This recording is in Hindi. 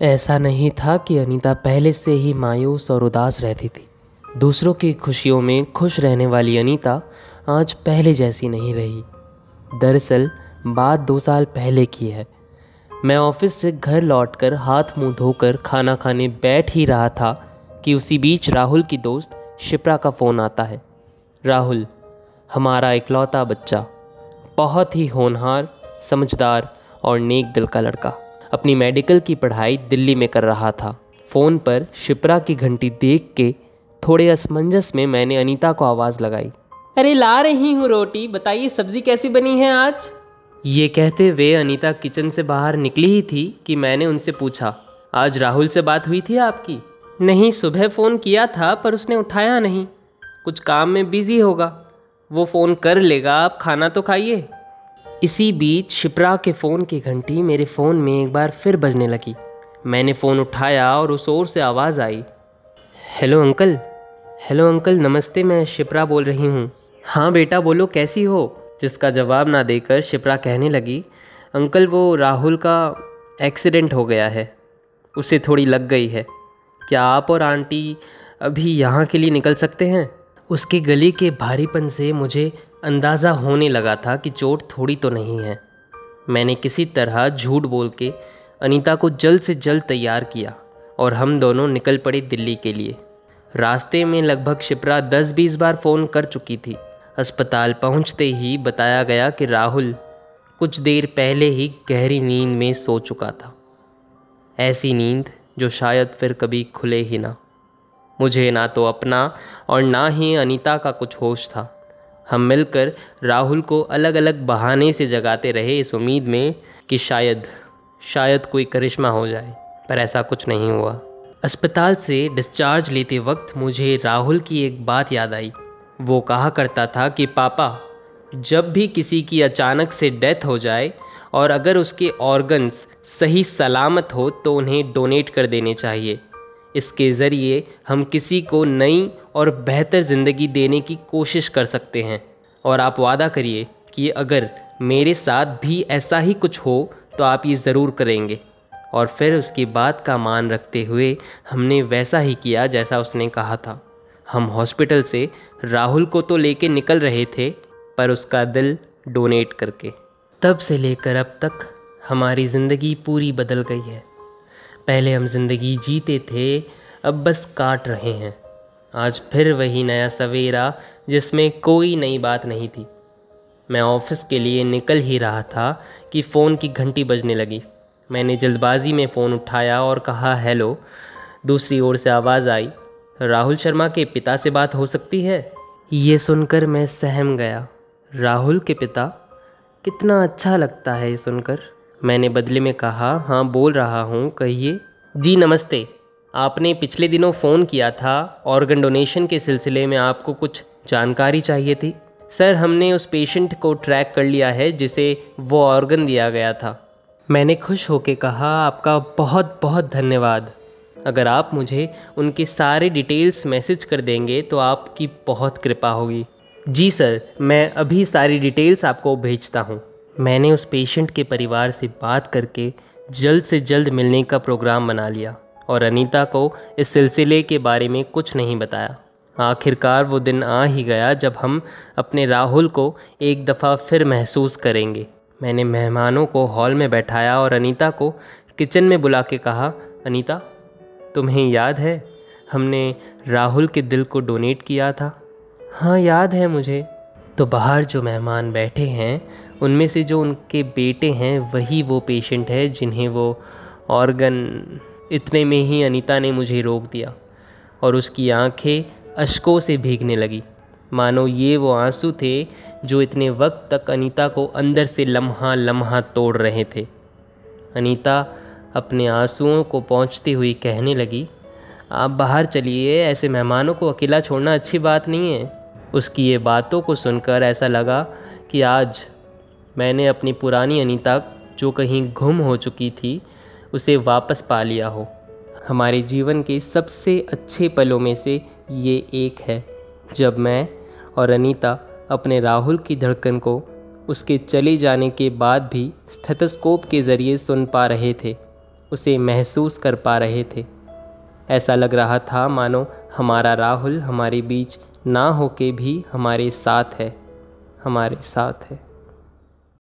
ऐसा नहीं था कि अनीता पहले से ही मायूस और उदास रहती थी। दूसरों की खुशियों में खुश रहने वाली अनीता आज पहले जैसी नहीं रही। दरअसल, बात दो साल पहले की है। मैं ऑफ़िस से घर लौटकर हाथ मुँह धोकर खाना खाने बैठ ही रहा था कि उसी बीच राहुल की दोस्त शिप्रा का फ़ोन आता है। राहुल, हमारा इकलौता बच्चा, बहुत ही होनहार, समझदार और नेक दिल का लड़का। अपनी मेडिकल की पढ़ाई दिल्ली में कर रहा था। फ़ोन पर शिप्रा की घंटी देख के थोड़े असमंजस में मैंने अनीता को आवाज़ लगाई। अरे ला रही हूँ रोटी बताइए सब्ज़ी कैसी बनी है आज? ये कहते हुए अनीता किचन से बाहर निकली ही थी कि मैंने उनसे पूछा आज राहुल से बात हुई थी आपकी? नहीं सुबह फ़ोन किया था पर उसने उठाया नहीं। कुछ काम में बिज़ी होगा। वो फ़ोन कर लेगा आप खाना तो खाइए। इसी बीच शिप्रा के फ़ोन की घंटी मेरे फ़ोन में एक बार फिर बजने लगी। मैंने फ़ोन उठाया और उस ओर से आवाज़ आई। हेलो अंकल हेलो अंकल, नमस्ते, मैं शिप्रा बोल रही हूँ। हाँ बेटा, बोलो, कैसी हो? जिसका जवाब ना देकर शिप्रा कहने लगी। अंकल, वो राहुल का एक्सीडेंट हो गया है। उसे थोड़ी लग गई है। क्या आप और आंटी अभी यहाँ के लिए निकल सकते हैं? उसके गले के भारीपन से मुझे अंदाज़ा होने लगा था कि चोट थोड़ी तो नहीं है। मैंने किसी तरह झूठ बोल के अनीता को जल्द से जल्द तैयार किया और हम दोनों निकल पड़े दिल्ली के लिए। रास्ते में लगभग शिप्रा दस बीस बार फ़ोन कर चुकी थी। अस्पताल पहुँचते ही बताया गया कि राहुल कुछ देर पहले ही गहरी नींद में सो चुका था। ऐसी नींद जो शायद फिर कभी खुले ही ना। मुझे ना तो अपना और ना ही अनीता का कुछ होश था। हम मिलकर राहुल को अलग अलग बहाने से जगाते रहे इस उम्मीद में कि शायद शायद कोई करिश्मा हो जाए, पर ऐसा कुछ नहीं हुआ। अस्पताल से डिस्चार्ज लेते वक्त मुझे राहुल की एक बात याद आई। वो कहा करता था कि, पापा, जब भी किसी की अचानक से डेथ हो जाए और अगर उसके ऑर्गन्स सही सलामत हो तो उन्हें डोनेट कर देने चाहिए। इसके ज़रिए हम किसी को नई और बेहतर ज़िंदगी देने की कोशिश कर सकते हैं। और आप वादा करिए कि अगर मेरे साथ भी ऐसा ही कुछ हो तो आप ये ज़रूर करेंगे। और फिर उसकी बात का मान रखते हुए हमने वैसा ही किया जैसा उसने कहा था। हम हॉस्पिटल से राहुल को तो लेके निकल रहे थे, पर उसका दिल डोनेट करके। तब से लेकर अब तक हमारी ज़िंदगी पूरी बदल गई है। पहले हम ज़िंदगी जीते थे, अब बस काट रहे हैं। आज फिर वही नया सवेरा, जिसमें कोई नई बात नहीं थी। मैं ऑफ़िस के लिए निकल ही रहा था कि फ़ोन की घंटी बजने लगी। मैंने जल्दबाजी में फ़ोन उठाया और कहा, हेलो। दूसरी ओर से आवाज़ आई, राहुल शर्मा के पिता से बात हो सकती है? ये सुनकर मैं सहम गया। राहुल के पिता? कितना अच्छा लगता है ये सुनकर। मैंने बदले में कहा हाँ बोल रहा हूँ, कहिए। जी, नमस्ते। आपने पिछले दिनों फ़ोन किया था, ऑर्गन डोनेशन के सिलसिले में आपको कुछ जानकारी चाहिए थी। सर, हमने उस पेशेंट को ट्रैक कर लिया है, जिसे वो ऑर्गन दिया गया था। मैंने खुश होकर कहा, आपका बहुत बहुत धन्यवाद। अगर आप मुझे उनके सारे डिटेल्स मैसेज कर देंगे तो आपकी बहुत कृपा होगी। जी, सर, मैं अभी सारी डिटेल्स आपको भेजता हूँ। मैंने उस पेशेंट के परिवार से बात करके जल्द से जल्द मिलने का प्रोग्राम बना लिया और अनीता को इस सिलसिले के बारे में कुछ नहीं बताया। आखिरकार वो दिन आ ही गया जब हम अपने राहुल को एक दफ़ा फिर महसूस करेंगे। मैंने मेहमानों को हॉल में बैठाया और अनीता को किचन में बुला के कहा, अनीता, तुम्हें याद है, हमने राहुल के दिल को डोनेट किया था? हाँ याद है मुझे। तो बाहर जो मेहमान बैठे हैं उनमें से जो उनके बेटे हैं, वही वो पेशेंट है जिन्हें वो ऑर्गन इतने में ही अनीता ने मुझे रोक दिया और उसकी आँखें अशकों से भीगने लगी। मानो ये वो आँसू थे जो इतने वक्त तक अनीता को अंदर से लम्हा लम्हा तोड़ रहे थे। अनीता अपने आंसुओं को पहुँचती हुई कहने लगी, आप बाहर चलिए, ऐसे मेहमानों को अकेला छोड़ना अच्छी बात नहीं है। उसकी ये बातों को सुनकर ऐसा लगा कि आज मैंने अपनी पुरानी अनीता जो कहीं गुम हो चुकी थी, उसे वापस पा लिया हो। हमारे जीवन के सबसे अच्छे पलों में से ये एक है। जब मैं और अनीता अपने राहुल की धड़कन को उसके चले जाने के बाद भी स्टेथोस्कोप के ज़रिए सुन पा रहे थे, उसे महसूस कर पा रहे थे। ऐसा लग रहा था, मानो हमारा राहुल हमारे बीच ना होके भी हमारे साथ है, हमारे साथ है।